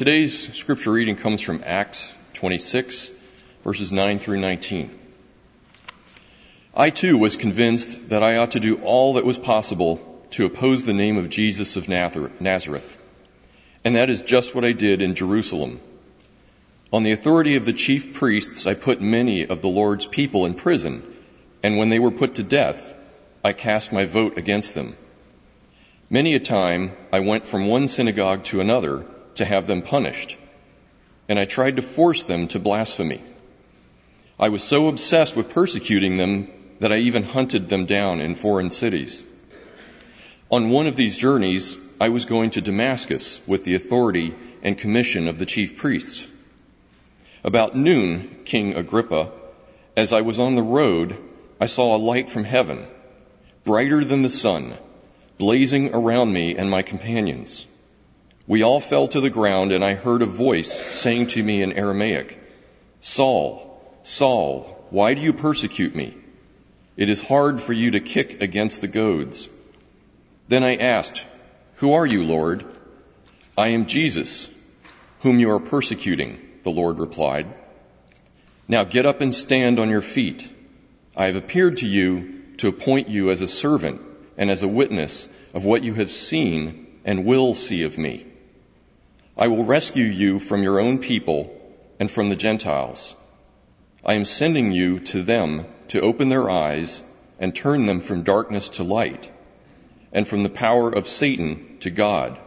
Today's scripture reading comes from Acts 26, verses 9 through 19. I too was convinced that I ought to do all that was possible to oppose the name of Jesus of Nazareth. And that is just what I did in Jerusalem. On the authority of the chief priests, I put many of the Lord's people in prison, and when they were put to death, I cast my vote against them. Many a time I went from one synagogue to another to have them punished, and I tried to force them to blasphemy. I was so obsessed with persecuting them that I even hunted them down in foreign cities. On one of these journeys, I was going to Damascus with the authority and commission of the chief priests. About noon, King Agrippa, as I was on the road, I saw a light from heaven, brighter than the sun blazing around me and my companions. We all fell to the ground, and I heard a voice saying to me in Aramaic, Saul, Saul, why do you persecute me? It is hard for you to kick against the goads. Then I asked, Who are you, Lord? I am Jesus, whom you are persecuting, the Lord replied. Now get up and stand on your feet. I have appeared to you to appoint you as a servant and as a witness of what you have seen and will see of me. I will rescue you from your own people and from the Gentiles. I am sending you to them to open their eyes and turn them from darkness to light and from the power of Satan to God,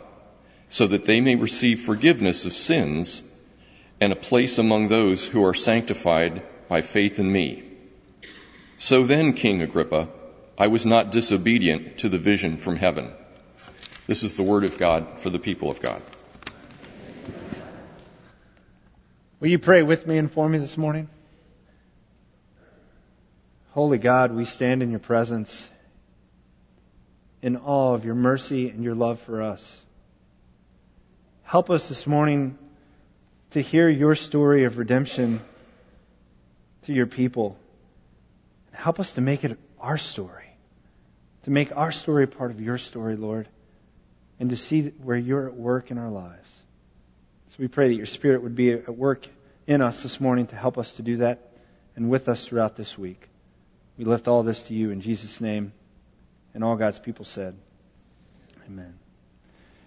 so that they may receive forgiveness of sins and a place among those who are sanctified by faith in me. So then, King Agrippa, I was not disobedient to the vision from heaven. This is the word of God for the people of God. Will you pray with me and for me this morning? Holy God, we stand in your presence in awe of your mercy and your love for us. Help us this morning to hear your story of redemption to your people. Help us to make it our story to make our story part of your story, Lord, and to see where you're at work in our lives. So we pray that your Spirit would be at work in us this morning to help us to do that and with us throughout this week. We lift all this to you in Jesus' name. And all God's people said, Amen.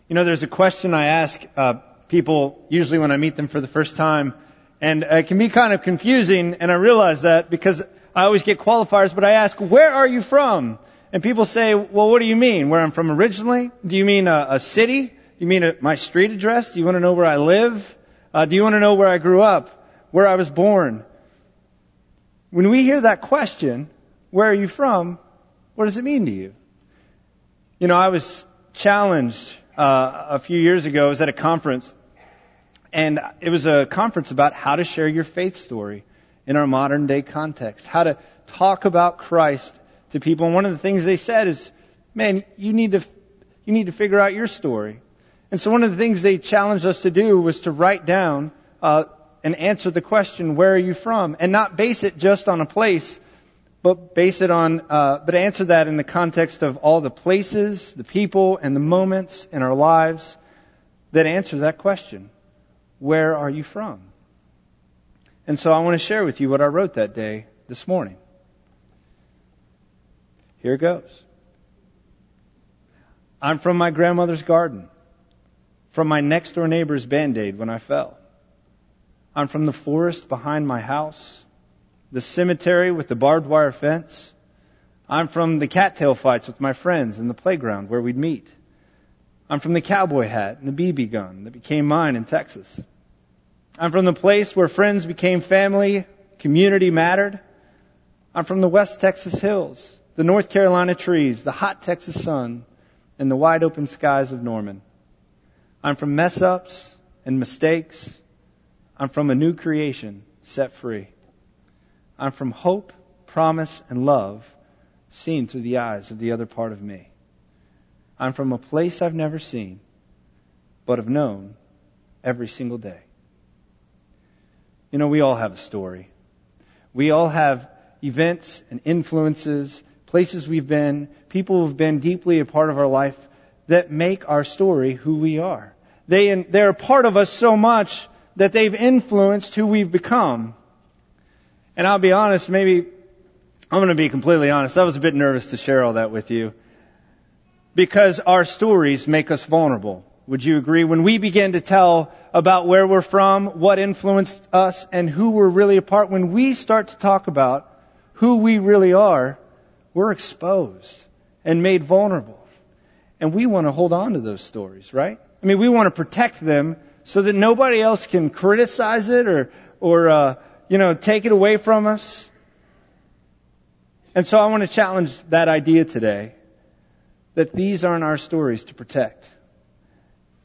You know, there's a question I ask uh, people usually when I meet them for the first time, and it can be kind of confusing, and I realize that because I always get qualifiers, but I ask, where are you from? And people say, well, what do you mean? Where I'm from originally? Do you mean a, a city? You mean my street address? Do you want to know where I live? Uh, do you want to know where I grew up? Where I was born? When we hear that question, where are you from? What does it mean to you? You know, I was challenged uh, a few years ago. I was at a conference, and it was a conference about how to share your faith story in our modern day context, how to talk about Christ to people. And one of the things they said is, man, you need to, you need to figure out your story. And so one of the things they challenged us to do was to write down, uh, and answer the question, where are you from? And not base it just on a place, but base it on, uh, but answer that in the context of all the places, the people, and the moments in our lives that answer that question. Where are you from? And so I want to share with you what I wrote that day this morning. Here it goes. I'm from my grandmother's garden, from my next door neighbor's band aid when I fell. I'm from the forest behind my house, the cemetery with the barbed wire fence. I'm from the cattail fights with my friends in the playground where we'd meet. I'm from the cowboy hat and the BB gun that became mine in Texas. I'm from the place where friends became family, community mattered. I'm from the West Texas hills, the North Carolina trees, the hot Texas sun, and the wide open skies of Norman. I'm from mess ups and mistakes. I'm from a new creation set free. I'm from hope, promise, and love seen through the eyes of the other part of me. I'm from a place I've never seen, but have known every single day. You know, we all have a story. We all have events and influences places we've been, people who've been deeply a part of our life that make our story who we are. They, they're a part of us so much that they've influenced who we've become. And I'll be honest, maybe, I'm going to be completely honest. I was a bit nervous to share all that with you. Because our stories make us vulnerable. Would you agree? When we begin to tell about where we're from, what influenced us, and who we're really a part, when we start to talk about who we really are, we're exposed and made vulnerable. And we want to hold on to those stories, right? I mean, we want to protect them so that nobody else can criticize it or, or, uh, you know, take it away from us. And so I want to challenge that idea today that these aren't our stories to protect.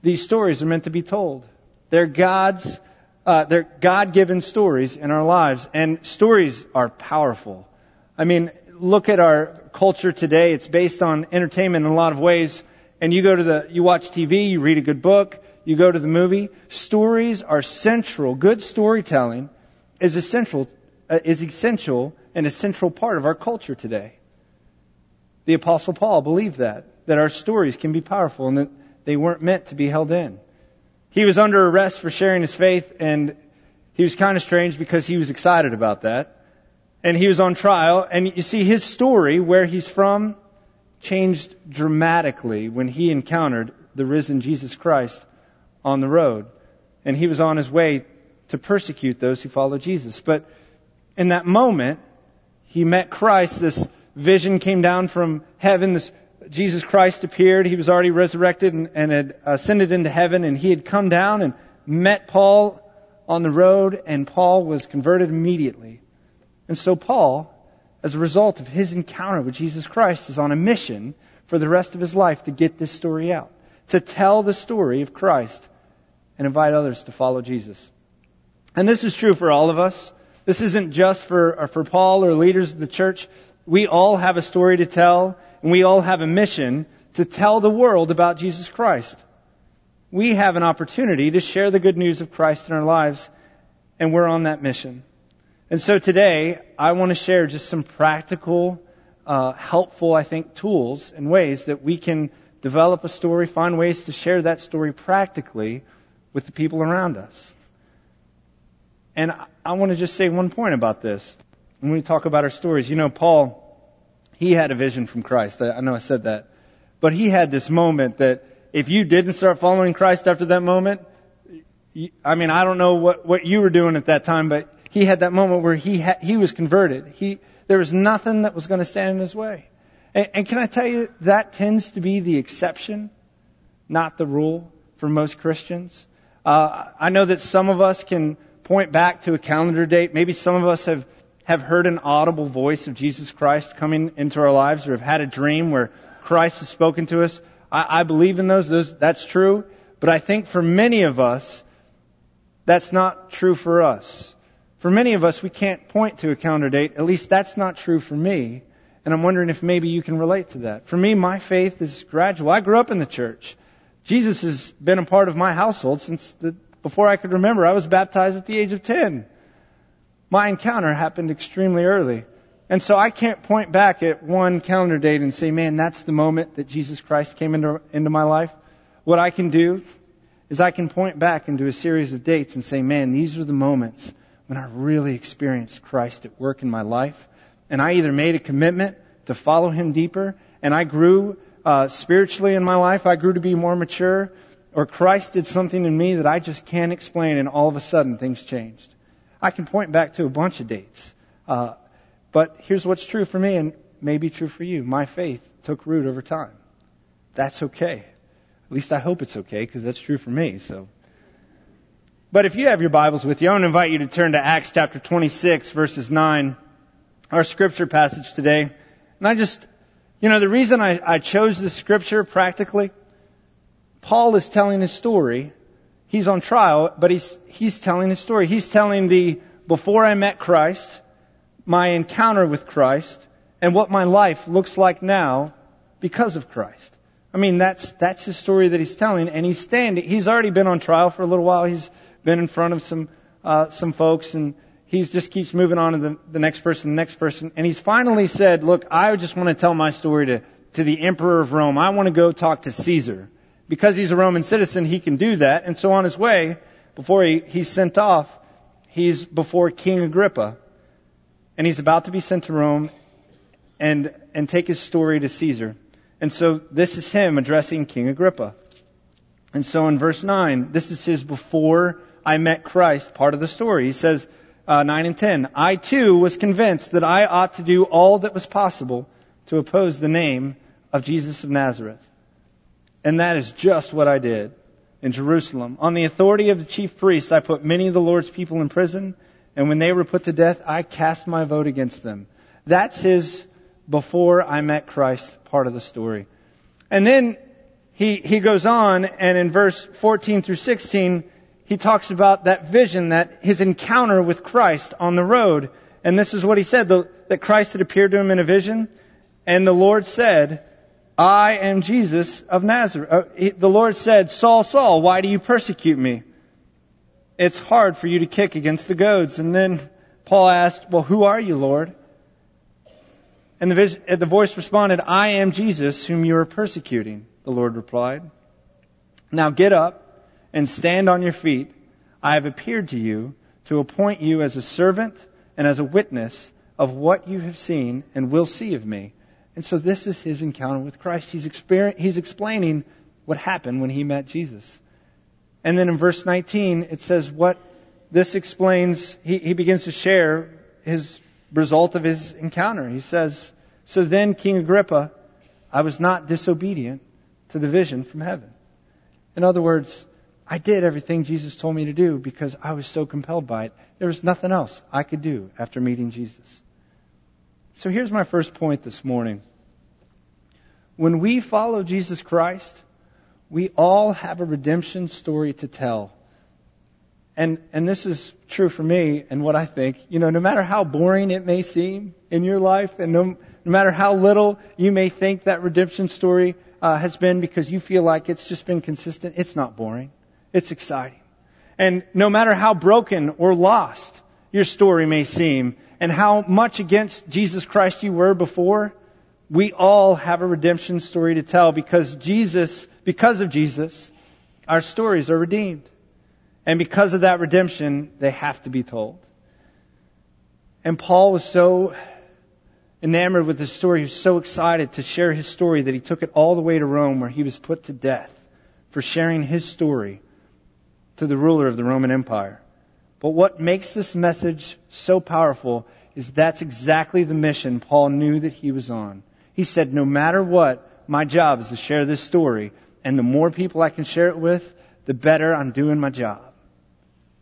These stories are meant to be told. They're God's, uh, they're God-given stories in our lives, and stories are powerful. I mean, look at our culture today. It's based on entertainment in a lot of ways. And you go to the, you watch TV, you read a good book, you go to the movie. Stories are central. Good storytelling is essential, uh, is essential and a central part of our culture today. The apostle Paul believed that, that our stories can be powerful and that they weren't meant to be held in. He was under arrest for sharing his faith and he was kind of strange because he was excited about that. And he was on trial and you see his story, where he's from, changed dramatically when he encountered the risen Jesus Christ on the road. And he was on his way to persecute those who follow Jesus. But in that moment, he met Christ. This vision came down from heaven. This Jesus Christ appeared. He was already resurrected and, and had ascended into heaven, and he had come down and met Paul on the road, and Paul was converted immediately. And so Paul, as a result of his encounter with Jesus Christ, is on a mission for the rest of his life to get this story out, to tell the story of Christ and invite others to follow Jesus. And this is true for all of us. This isn't just for, uh, for Paul or leaders of the church. We all have a story to tell, and we all have a mission to tell the world about Jesus Christ. We have an opportunity to share the good news of Christ in our lives, and we're on that mission. And so today, I want to share just some practical, uh, helpful, I think, tools and ways that we can develop a story, find ways to share that story practically with the people around us. And I want to just say one point about this. When we talk about our stories, you know, Paul, he had a vision from Christ. I know I said that. But he had this moment that if you didn't start following Christ after that moment, I mean, I don't know what, what you were doing at that time, but he had that moment where he, ha- he was converted. He, there was nothing that was going to stand in his way. And, and can I tell you, that tends to be the exception, not the rule for most Christians. Uh, I know that some of us can point back to a calendar date. Maybe some of us have, have heard an audible voice of Jesus Christ coming into our lives or have had a dream where Christ has spoken to us. I, I believe in those. those. That's true. But I think for many of us, that's not true for us. For many of us, we can't point to a calendar date. At least that's not true for me. And I'm wondering if maybe you can relate to that. For me, my faith is gradual. I grew up in the church. Jesus has been a part of my household since the, before I could remember. I was baptized at the age of 10. My encounter happened extremely early. And so I can't point back at one calendar date and say, man, that's the moment that Jesus Christ came into, into my life. What I can do is I can point back into a series of dates and say, man, these are the moments when I really experienced Christ at work in my life. And I either made a commitment to follow Him deeper and I grew uh, spiritually in my life. I grew to be more mature, or Christ did something in me that I just can't explain, and all of a sudden things changed. I can point back to a bunch of dates. Uh, but here's what's true for me, and may be true for you. My faith took root over time. That's okay. At least I hope it's okay, because that's true for me. So. But if you have your Bibles with you, I want to invite you to turn to Acts chapter 26, verses 9, our scripture passage today. And I just you know, the reason I, I chose this scripture practically, Paul is telling his story. He's on trial, but he's, he's telling his story. He's telling the, before I met Christ, my encounter with Christ, and what my life looks like now because of Christ. I mean, that's, that's his story that he's telling, and he's standing, he's already been on trial for a little while. He's been in front of some, uh, some folks, and he just keeps moving on to the, the next person, the next person. And he's finally said, look, I just want to tell my story to, to the emperor of Rome. I want to go talk to Caesar. because he's a Roman citizen, he can do that. And so on his way, before he, he's sent off, he's before King Agrippa. And he's about to be sent to Rome and, and take his story to Caesar. And so this is him addressing King Agrippa. And so in verse 9, this is his before I met Christ part of the story. He says, uh, 9 and 10, I too was convinced that I ought to do all that was possible to oppose the name of Jesus of Nazareth. And that is just what I did in Jerusalem. On the authority of the chief priests, I put many of the Lord's people in prison, and when they were put to death, I cast my vote against them. That's his before I met Christ part of the story. And then he, he goes on, and in verse 14 through 16, he talks about that vision, that his encounter with Christ on the road. And this is what he said, the, that Christ had appeared to him in a vision, and the Lord said, I am Jesus of Nazareth. Uh, he, the Lord said, Saul, Saul, why do you persecute me? It's hard for you to kick against the goads. And then Paul asked, Well, who are you, Lord? And the, vision, the voice responded, I am Jesus whom you are persecuting, the Lord replied. Now get up and stand on your feet. I have appeared to you to appoint you as a servant and as a witness of what you have seen and will see of me and so this is his encounter with Christ. He's, he's explaining what happened when he met Jesus. And then in verse 19, it says what this explains, he, he begins to share his result of his encounter. He says, So then, King Agrippa, I was not disobedient to the vision from heaven. In other words, I did everything Jesus told me to do because I was so compelled by it. There was nothing else I could do after meeting Jesus. So here's my first point this morning. When we follow Jesus Christ, we all have a redemption story to tell. And, and this is true for me and what I think. You know, no matter how boring it may seem in your life, and no, no matter how little you may think that redemption story uh, has been because you feel like it's just been consistent, it's not boring. It's exciting. And no matter how broken or lost your story may seem, and how much against Jesus Christ you were before, we all have a redemption story to tell because Jesus, because of Jesus, our stories are redeemed. And because of that redemption, they have to be told. And Paul was so enamored with his story, he was so excited to share his story that he took it all the way to Rome where he was put to death for sharing his story to the ruler of the Roman Empire. But what makes this message so powerful is that's exactly the mission Paul knew that he was on. He said, no matter what, my job is to share this story, and the more people I can share it with, the better I'm doing my job.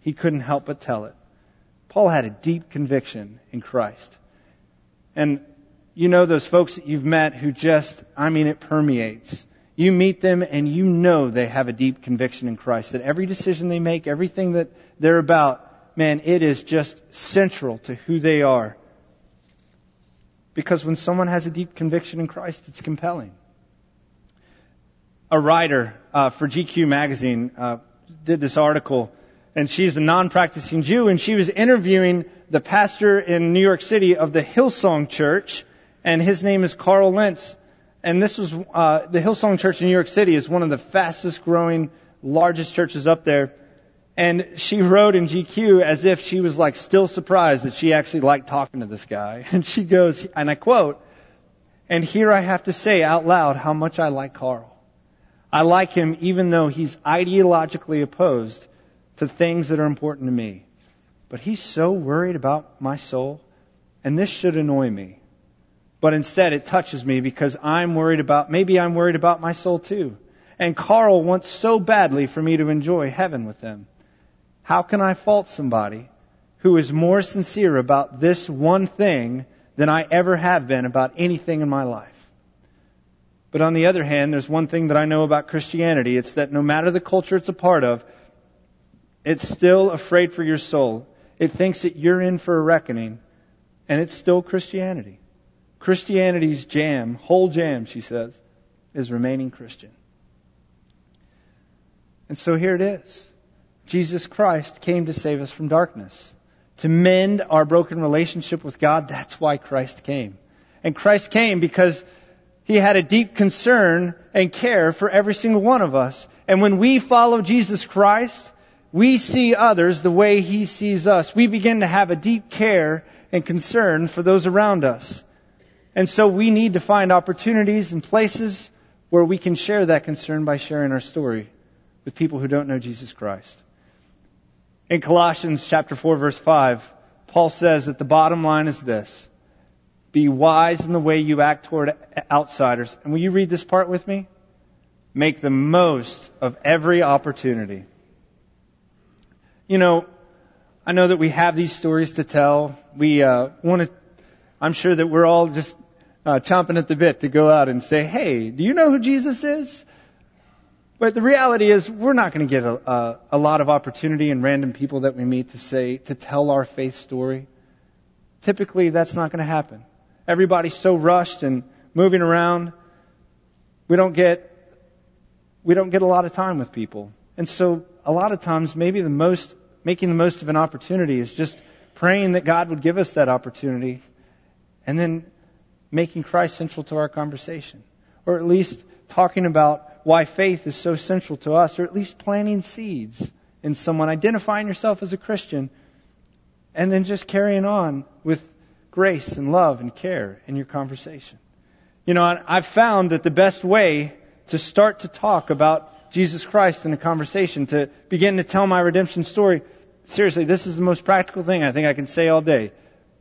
He couldn't help but tell it. Paul had a deep conviction in Christ. And you know those folks that you've met who just, I mean, it permeates. You meet them and you know they have a deep conviction in Christ. That every decision they make, everything that they're about, man, it is just central to who they are. Because when someone has a deep conviction in Christ, it's compelling. A writer uh, for GQ magazine uh, did this article, and she's a non-practicing Jew, and she was interviewing the pastor in New York City of the Hillsong Church, and his name is Carl Lentz and this was uh, the Hillsong Church in New York City is one of the fastest growing, largest churches up there. And she wrote in GQ as if she was like still surprised that she actually liked talking to this guy. And she goes, and I quote, and here I have to say out loud how much I like Carl. I like him even though he's ideologically opposed to things that are important to me. But he's so worried about my soul, and this should annoy me. But instead it touches me because I'm worried about, maybe I'm worried about my soul too. And Carl wants so badly for me to enjoy heaven with him. How can I fault somebody who is more sincere about this one thing than I ever have been about anything in my life? But on the other hand, there's one thing that I know about Christianity. It's that no matter the culture it's a part of, it's still afraid for your soul. It thinks that you're in for a reckoning, and it's still Christianity. Christianity's jam, whole jam, she says, is remaining Christian. And so here it is. Jesus Christ came to save us from darkness, to mend our broken relationship with God. That's why Christ came. And Christ came because He had a deep concern and care for every single one of us. And when we follow Jesus Christ, we see others the way He sees us. We begin to have a deep care and concern for those around us. And so we need to find opportunities and places where we can share that concern by sharing our story with people who don't know Jesus Christ. In Colossians chapter 4 verse 5, Paul says that the bottom line is this. Be wise in the way you act toward outsiders. And will you read this part with me? Make the most of every opportunity. You know, I know that we have these stories to tell. We uh, want to. I'm sure that we're all just uh, chomping at the bit to go out and say, "Hey, do you know who Jesus is?" But the reality is, we're not going to get a, a, a lot of opportunity in random people that we meet to say, to tell our faith story. Typically, that's not going to happen. Everybody's so rushed and moving around. We don't get, we don't get a lot of time with people. And so, a lot of times, maybe the most, making the most of an opportunity is just praying that God would give us that opportunity and then making Christ central to our conversation. Or at least talking about why faith is so central to us, or at least planting seeds in someone, identifying yourself as a Christian, and then just carrying on with grace and love and care in your conversation. You know, I've found that the best way to start to talk about Jesus Christ in a conversation, to begin to tell my redemption story, seriously, this is the most practical thing I think I can say all day.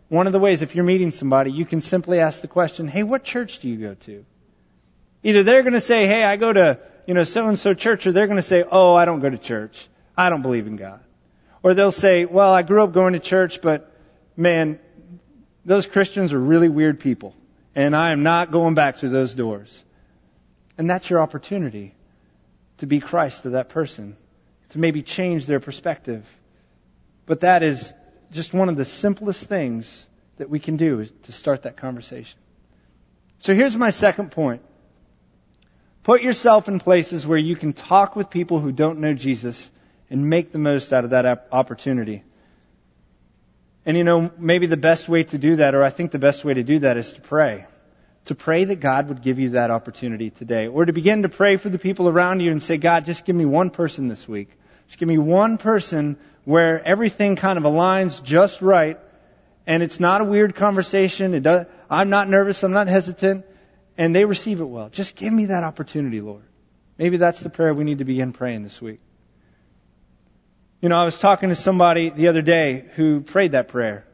One of the ways, if you're meeting somebody, you can simply ask the question, hey, what church do you go to? Either they're going to say, hey, I go to, you know, so and so church, or they're going to say, oh, I don't go to church. I don't believe in God. Or they'll say, well, I grew up going to church, but man, those Christians are really weird people. And I am not going back through those doors. And that's your opportunity to be Christ to that person, to maybe change their perspective. But that is just one of the simplest things that we can do to start that conversation. So here's my second point. Put yourself in places where you can talk with people who don't know Jesus and make the most out of that opportunity. And you know, maybe the best way to do that, or I think the best way to do that is to pray. To pray that God would give you that opportunity today. Or to begin to pray for the people around you and say, God, just give me one person this week. Just give me one person where everything kind of aligns just right and it's not a weird conversation. It does, I'm not nervous. I'm not hesitant and they receive it well. Just give me that opportunity, Lord. Maybe that's the prayer we need to begin praying this week. You know, I was talking to somebody the other day who prayed that prayer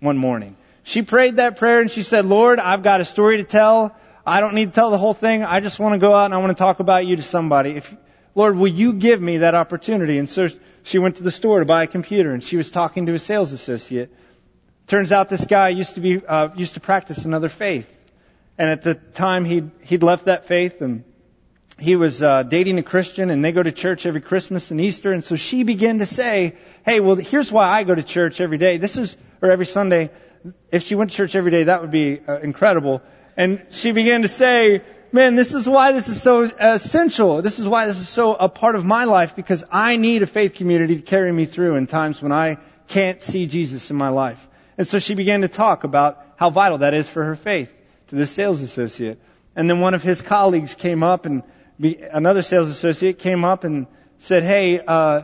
one morning. She prayed that prayer and she said, Lord, I've got a story to tell. I don't need to tell the whole thing. I just want to go out and I want to talk about you to somebody. If, Lord, will you give me that opportunity? And so she went to the store to buy a computer and she was talking to a sales associate. Turns out this guy used to be, uh, used to practice another faith. And at the time, he'd, he'd left that faith and he was uh, dating a Christian and they go to church every Christmas and Easter. And so she began to say, hey, well, here's why I go to church every day. This is, or every Sunday. If she went to church every day, that would be uh, incredible. And she began to say, man, this is why this is so essential. This is why this is so a part of my life because I need a faith community to carry me through in times when I can't see Jesus in my life. And so she began to talk about how vital that is for her faith to the sales associate. And then one of his colleagues came up and be, another sales associate came up and said, Hey, uh,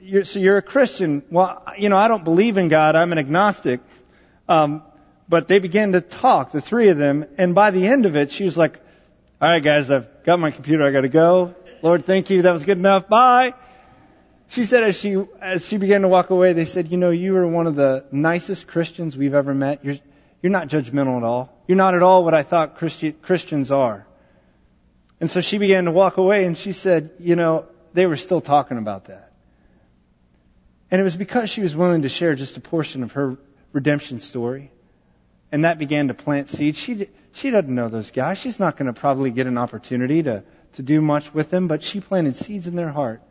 you're, so you're a Christian. Well, you know, I don't believe in God. I'm an agnostic. Um, but they began to talk, the three of them. And by the end of it, she was like, all right, guys, I've got my computer. I got to go. Lord, thank you. That was good enough. Bye. She said as she, as she began to walk away, they said, you know, you are one of the nicest Christians we've ever met. You're, you're not judgmental at all. You're not at all what I thought Christi- Christians are. And so she began to walk away and she said, you know, they were still talking about that. And it was because she was willing to share just a portion of her redemption story. And that began to plant seeds. She, she doesn't know those guys. She's not going to probably get an opportunity to, to do much with them, but she planted seeds in their heart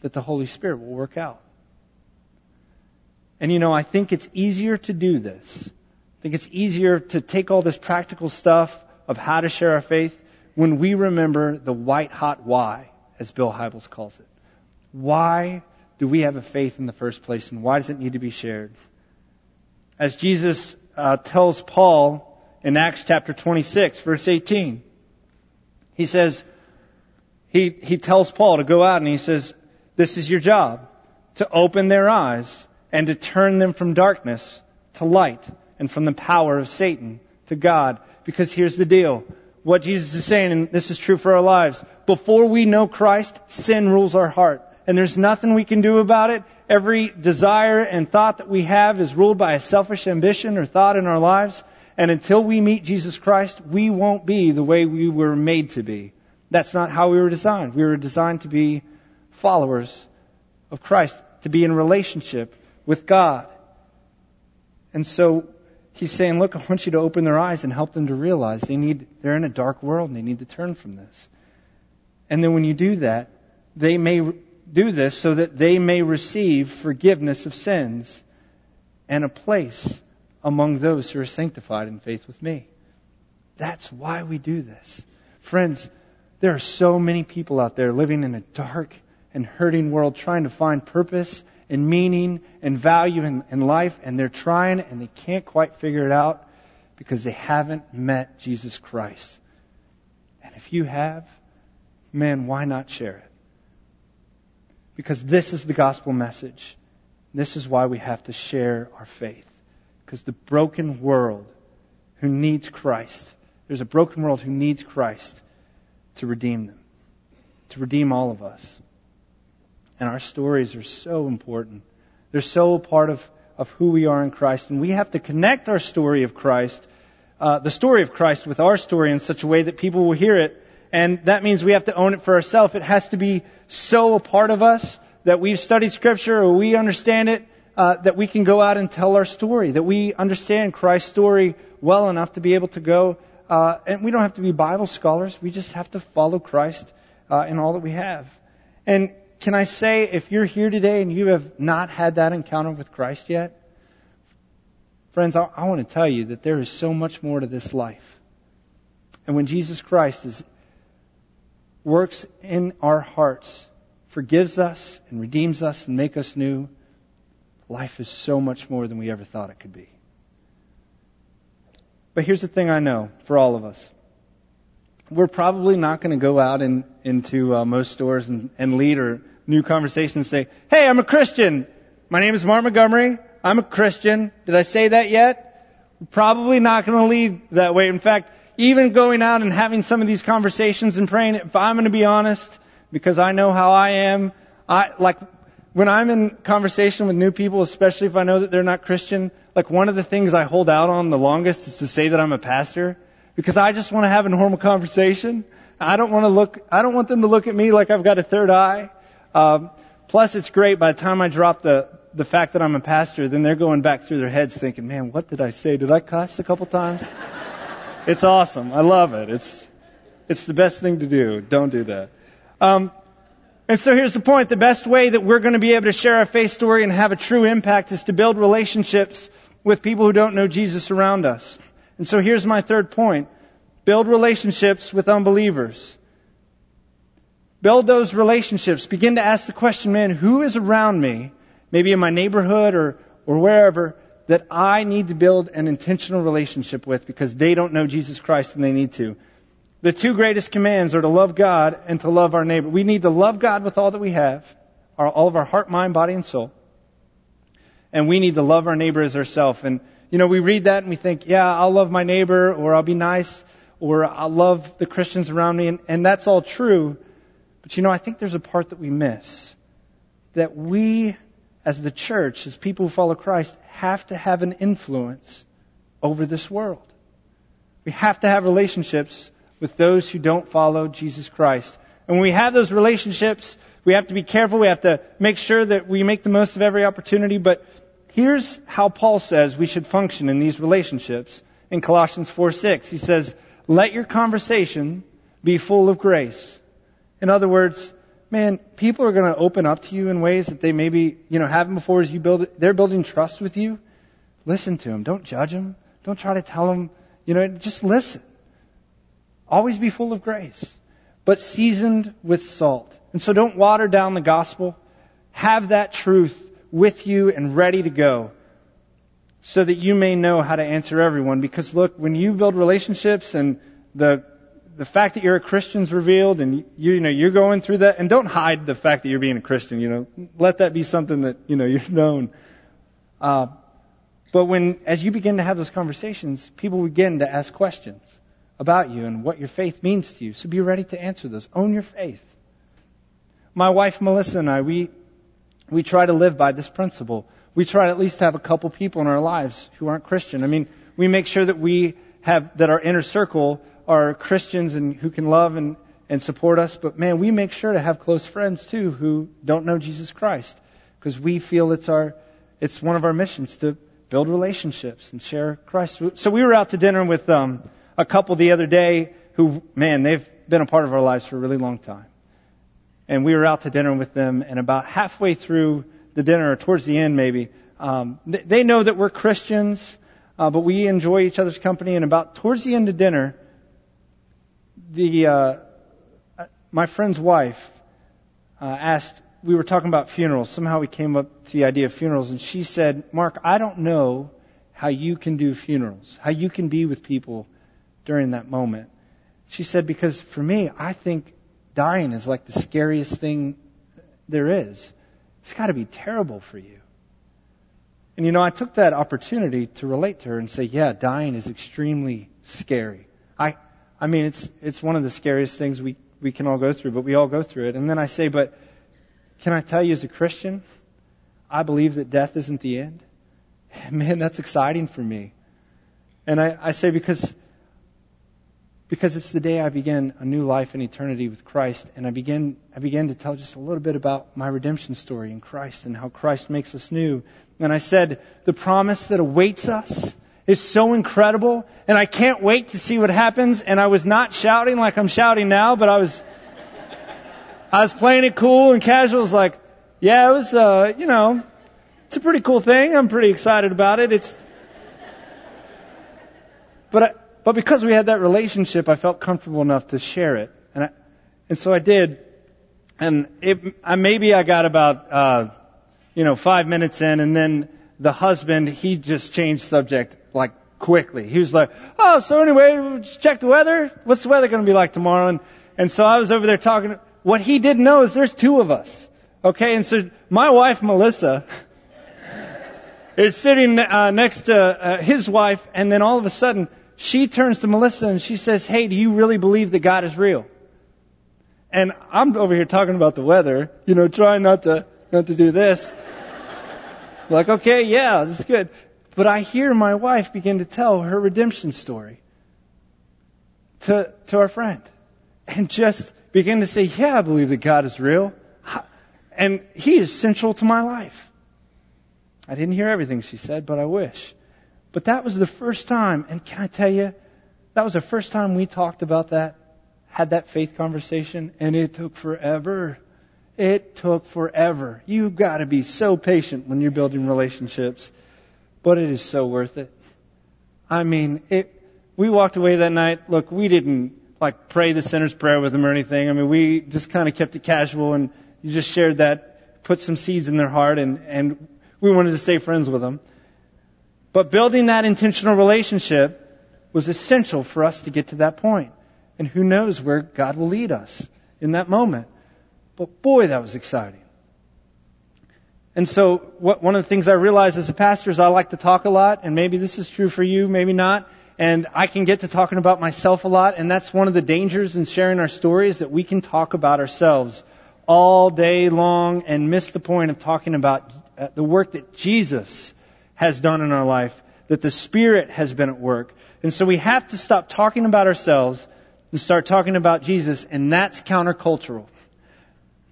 that the Holy Spirit will work out. And you know, I think it's easier to do this I think it's easier to take all this practical stuff of how to share our faith when we remember the white hot why, as Bill Hybels calls it. Why do we have a faith in the first place and why does it need to be shared? As Jesus uh, tells Paul in Acts chapter 26 verse 18, He says, he, he tells Paul to go out and he says, this is your job, to open their eyes and to turn them from darkness to light and from the power of Satan to God. Because here's the deal. What Jesus is saying, and this is true for our lives, before we know Christ, sin rules our heart. And there's nothing we can do about it. Every desire and thought that we have is ruled by a selfish ambition or thought in our lives. And until we meet Jesus Christ, we won't be the way we were made to be. That's not how we were designed. We were designed to be followers of Christ, to be in relationship with God. And so he's saying, look, I want you to open their eyes and help them to realize they need, they're in a dark world and they need to turn from this. And then when you do that, they may do this so that they may receive forgiveness of sins and a place among those who are sanctified in faith with me. That's why we do this. Friends, there are so many people out there living in a dark and hurting world trying to find purpose and meaning and value in, in life, and they're trying and they can't quite figure it out because they haven't met Jesus Christ. And if you have, man, why not share it? Because this is the gospel message. This is why we have to share our faith. Because the broken world who needs Christ, there's a broken world who needs Christ to redeem them, to redeem all of us. And our stories are so important. They're so a part of, of who we are in Christ. And we have to connect our story of Christ, uh, the story of Christ, with our story in such a way that people will hear it. And that means we have to own it for ourselves. It has to be so a part of us that we've studied Scripture or we understand it, uh, that we can go out and tell our story, that we understand Christ's story well enough to be able to go. Uh, and we don't have to be Bible scholars. We just have to follow Christ uh, in all that we have. And can I say, if you're here today and you have not had that encounter with Christ yet, friends, I, I want to tell you that there is so much more to this life. And when Jesus Christ is, works in our hearts, forgives us and redeems us and make us new, life is so much more than we ever thought it could be. But here's the thing I know for all of us we're probably not going to go out in, into uh, most stores and, and lead or new conversation and say, Hey, I'm a Christian. My name is Mark Montgomery. I'm a Christian. Did I say that yet? We're probably not going to lead that way. In fact, even going out and having some of these conversations and praying, if I'm going to be honest, because I know how I am, I, like, when I'm in conversation with new people, especially if I know that they're not Christian, like one of the things I hold out on the longest is to say that I'm a pastor because I just want to have a normal conversation. I don't want to look, I don't want them to look at me like I've got a third eye. Um, plus, it's great by the time I drop the the fact that I'm a pastor, then they're going back through their heads thinking, "Man, what did I say? Did I cuss a couple times?" It's awesome. I love it. It's it's the best thing to do. Don't do that. Um, and so here's the point. The best way that we're going to be able to share our faith story and have a true impact is to build relationships with people who don't know Jesus around us. And so here's my third point. Build relationships with unbelievers. Build those relationships. Begin to ask the question, man, who is around me, maybe in my neighborhood or, or wherever, that I need to build an intentional relationship with because they don't know Jesus Christ and they need to. The two greatest commands are to love God and to love our neighbor. We need to love God with all that we have, our, all of our heart, mind, body, and soul. And we need to love our neighbor as ourselves. And, you know, we read that and we think, yeah, I'll love my neighbor or I'll be nice or I'll love the Christians around me. And, and that's all true. But you know, I think there's a part that we miss. That we, as the church, as people who follow Christ, have to have an influence over this world. We have to have relationships with those who don't follow Jesus Christ. And when we have those relationships, we have to be careful. We have to make sure that we make the most of every opportunity. But here's how Paul says we should function in these relationships in Colossians 4 6. He says, Let your conversation be full of grace in other words, man, people are going to open up to you in ways that they maybe, you know, haven't before as you build. They're building trust with you. Listen to them. Don't judge them. Don't try to tell them, you know, just listen. Always be full of grace, but seasoned with salt. And so don't water down the gospel. Have that truth with you and ready to go so that you may know how to answer everyone. Because look, when you build relationships and the the fact that you're a Christian's revealed and you, you know, you're going through that and don't hide the fact that you're being a Christian, you know, let that be something that, you know, you've known. Uh, but when, as you begin to have those conversations, people begin to ask questions about you and what your faith means to you. So be ready to answer those. Own your faith. My wife Melissa and I, we, we try to live by this principle. We try to at least have a couple people in our lives who aren't Christian. I mean, we make sure that we have, that our inner circle are Christians and who can love and, and support us. But man, we make sure to have close friends too who don't know Jesus Christ because we feel it's our, it's one of our missions to build relationships and share Christ. So we were out to dinner with um, a couple the other day who, man, they've been a part of our lives for a really long time. And we were out to dinner with them, and about halfway through the dinner, or towards the end maybe, um, they know that we're Christians, uh, but we enjoy each other's company. And about towards the end of dinner, the uh, my friend's wife uh, asked. We were talking about funerals. Somehow we came up to the idea of funerals, and she said, "Mark, I don't know how you can do funerals, how you can be with people during that moment." She said, "Because for me, I think dying is like the scariest thing there is. It's got to be terrible for you." And you know, I took that opportunity to relate to her and say, "Yeah, dying is extremely scary." I I mean, it's, it's one of the scariest things we, we can all go through, but we all go through it. And then I say, but can I tell you as a Christian, I believe that death isn't the end. Man, that's exciting for me. And I, I say because, because it's the day I begin a new life in eternity with Christ, and I begin, I begin to tell just a little bit about my redemption story in Christ and how Christ makes us new. And I said, the promise that awaits us is so incredible, and I can't wait to see what happens. And I was not shouting like I'm shouting now, but I was, I was playing it cool and casual. Was like, yeah, it was, uh, you know, it's a pretty cool thing. I'm pretty excited about it. It's, but I, but because we had that relationship, I felt comfortable enough to share it, and I, and so I did. And it, I, maybe I got about, uh, you know, five minutes in, and then the husband, he just changed subject like quickly. He was like, oh, so anyway, check the weather. What's the weather going to be like tomorrow? And, and so I was over there talking. What he didn't know is there's two of us. Okay. And so my wife, Melissa, is sitting uh, next to uh, his wife. And then all of a sudden she turns to Melissa and she says, Hey, do you really believe that God is real? And I'm over here talking about the weather, you know, trying not to, not to do this. like, okay, yeah, this is good. But I hear my wife begin to tell her redemption story to, to our friend. And just begin to say, yeah, I believe that God is real. And He is central to my life. I didn't hear everything she said, but I wish. But that was the first time, and can I tell you, that was the first time we talked about that, had that faith conversation, and it took forever. It took forever. You've got to be so patient when you're building relationships but it is so worth it. I mean, it, we walked away that night. Look, we didn't like pray the sinner's prayer with them or anything. I mean, we just kind of kept it casual and you just shared that, put some seeds in their heart and, and we wanted to stay friends with them. But building that intentional relationship was essential for us to get to that point. And who knows where God will lead us in that moment. But boy, that was exciting. And so what, one of the things I realize as a pastor is I like to talk a lot, and maybe this is true for you, maybe not. And I can get to talking about myself a lot, and that's one of the dangers in sharing our stories that we can talk about ourselves all day long and miss the point of talking about uh, the work that Jesus has done in our life, that the Spirit has been at work. And so we have to stop talking about ourselves and start talking about Jesus, and that's countercultural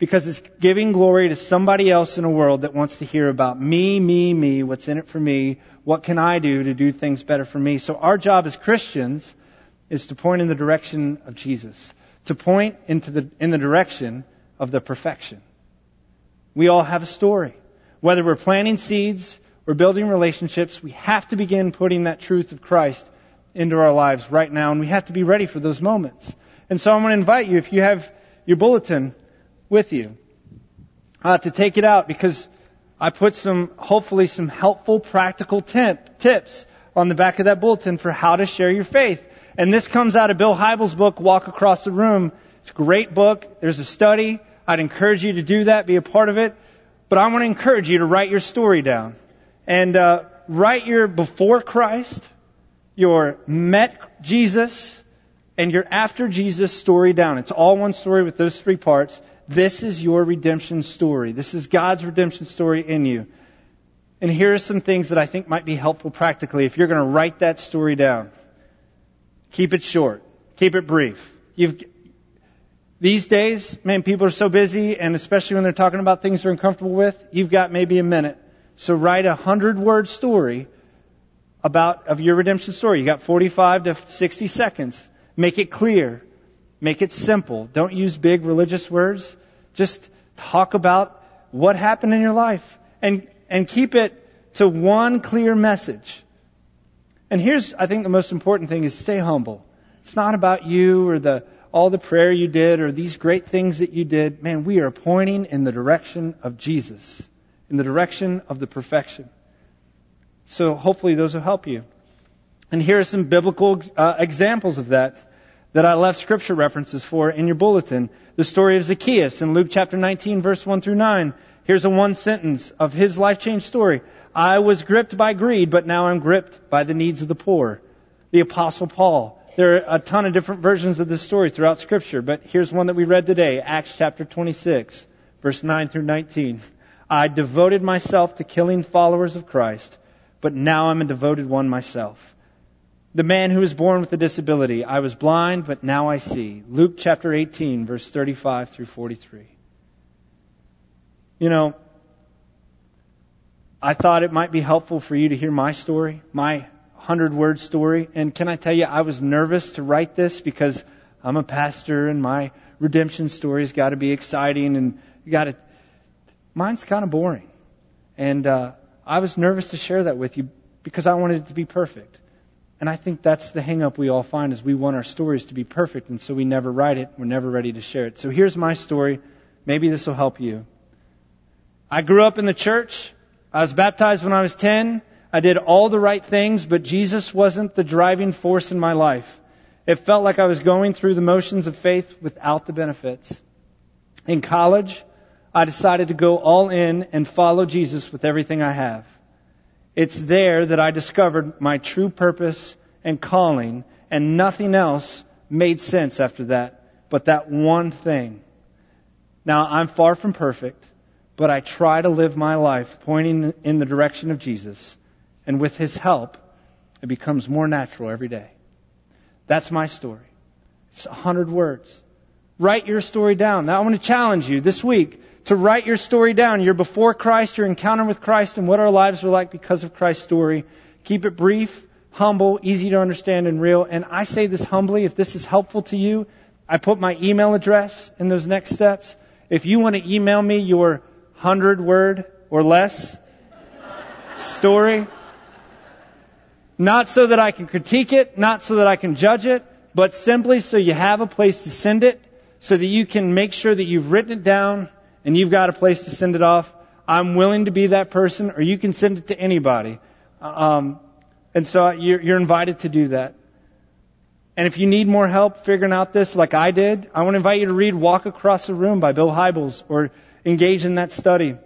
because it's giving glory to somebody else in a world that wants to hear about me, me, me, what's in it for me, what can I do to do things better for me. So our job as Christians is to point in the direction of Jesus, to point into the, in the direction of the perfection. We all have a story. Whether we're planting seeds or building relationships, we have to begin putting that truth of Christ into our lives right now, and we have to be ready for those moments. And so I'm going to invite you, if you have your bulletin, with you uh, to take it out because I put some, hopefully, some helpful practical tips on the back of that bulletin for how to share your faith. And this comes out of Bill Hybels' book, Walk Across the Room. It's a great book. There's a study. I'd encourage you to do that, be a part of it. But I want to encourage you to write your story down. And uh, write your before Christ, your met Jesus, and your after Jesus story down. It's all one story with those three parts. This is your redemption story. This is God's redemption story in you. And here are some things that I think might be helpful practically if you're going to write that story down. Keep it short. Keep it brief. You've, these days, man, people are so busy, and especially when they're talking about things they're uncomfortable with, you've got maybe a minute. So write a hundred word story about, of your redemption story. You got 45 to 60 seconds. Make it clear. Make it simple. Don't use big religious words. Just talk about what happened in your life and, and keep it to one clear message. And here's, I think the most important thing is stay humble. It's not about you or the, all the prayer you did or these great things that you did. Man, we are pointing in the direction of Jesus, in the direction of the perfection. So hopefully those will help you. And here are some biblical uh, examples of that that I left scripture references for in your bulletin. The story of Zacchaeus in Luke chapter 19 verse 1 through 9. Here's a one sentence of his life change story. I was gripped by greed, but now I'm gripped by the needs of the poor. The apostle Paul. There are a ton of different versions of this story throughout scripture, but here's one that we read today, Acts chapter 26, verse 9 through 19. I devoted myself to killing followers of Christ, but now I'm a devoted one myself. The man who was born with a disability. I was blind, but now I see. Luke chapter 18, verse 35 through 43. You know, I thought it might be helpful for you to hear my story, my hundred word story. And can I tell you, I was nervous to write this because I'm a pastor and my redemption story's got to be exciting and got to. Mine's kind of boring. And uh, I was nervous to share that with you because I wanted it to be perfect. And I think that's the hangup we all find is we want our stories to be perfect, and so we never write it. We're never ready to share it. So here's my story. Maybe this will help you. I grew up in the church. I was baptized when I was 10. I did all the right things, but Jesus wasn't the driving force in my life. It felt like I was going through the motions of faith without the benefits. In college, I decided to go all in and follow Jesus with everything I have. It's there that I discovered my true purpose and calling, and nothing else made sense after that but that one thing. Now, I'm far from perfect, but I try to live my life pointing in the direction of Jesus, and with His help, it becomes more natural every day. That's my story. It's a hundred words. Write your story down. Now, I want to challenge you this week to write your story down. You're before Christ, your encounter with Christ, and what our lives were like because of Christ's story. Keep it brief, humble, easy to understand, and real. And I say this humbly, if this is helpful to you, I put my email address in those next steps. If you want to email me your hundred word or less story, not so that I can critique it, not so that I can judge it, but simply so you have a place to send it, so that you can make sure that you've written it down and you've got a place to send it off, I'm willing to be that person, or you can send it to anybody. Um, and so you're, you're invited to do that. And if you need more help figuring out this, like I did, I want to invite you to read Walk Across the Room by Bill Hybels or engage in that study.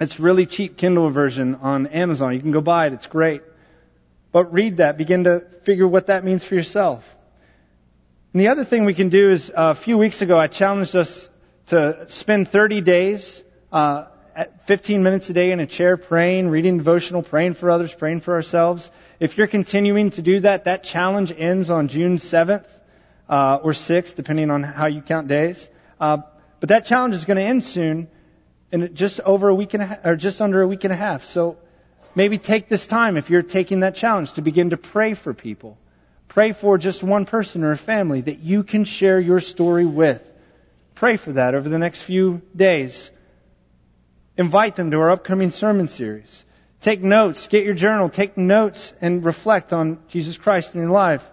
It's really cheap Kindle version on Amazon. You can go buy it. It's great. But read that. Begin to figure what that means for yourself. And the other thing we can do is uh, a few weeks ago I challenged us to spend 30 days, uh, 15 minutes a day in a chair praying, reading devotional, praying for others, praying for ourselves. If you're continuing to do that, that challenge ends on June 7th uh, or 6th, depending on how you count days. Uh, but that challenge is going to end soon, in just over a week and a half, or just under a week and a half. So maybe take this time if you're taking that challenge to begin to pray for people. Pray for just one person or a family that you can share your story with. Pray for that over the next few days. Invite them to our upcoming sermon series. Take notes, get your journal, take notes and reflect on Jesus Christ in your life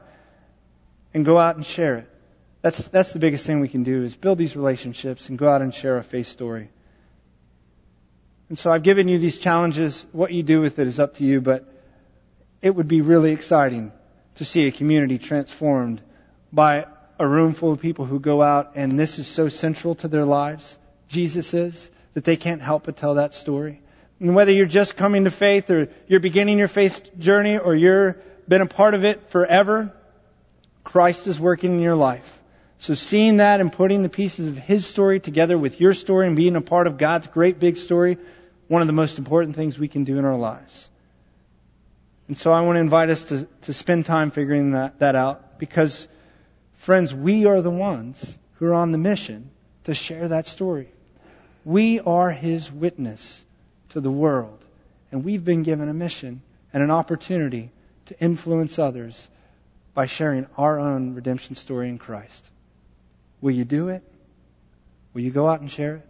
and go out and share it. That's, that's the biggest thing we can do is build these relationships and go out and share a faith story. And so I've given you these challenges. What you do with it is up to you, but it would be really exciting to see a community transformed by a room full of people who go out and this is so central to their lives, Jesus is, that they can't help but tell that story. And whether you're just coming to faith or you're beginning your faith journey or you've been a part of it forever, Christ is working in your life. So seeing that and putting the pieces of His story together with your story and being a part of God's great big story, one of the most important things we can do in our lives. And so I want to invite us to, to spend time figuring that, that out because, friends, we are the ones who are on the mission to share that story. We are His witness to the world, and we've been given a mission and an opportunity to influence others by sharing our own redemption story in Christ. Will you do it? Will you go out and share it?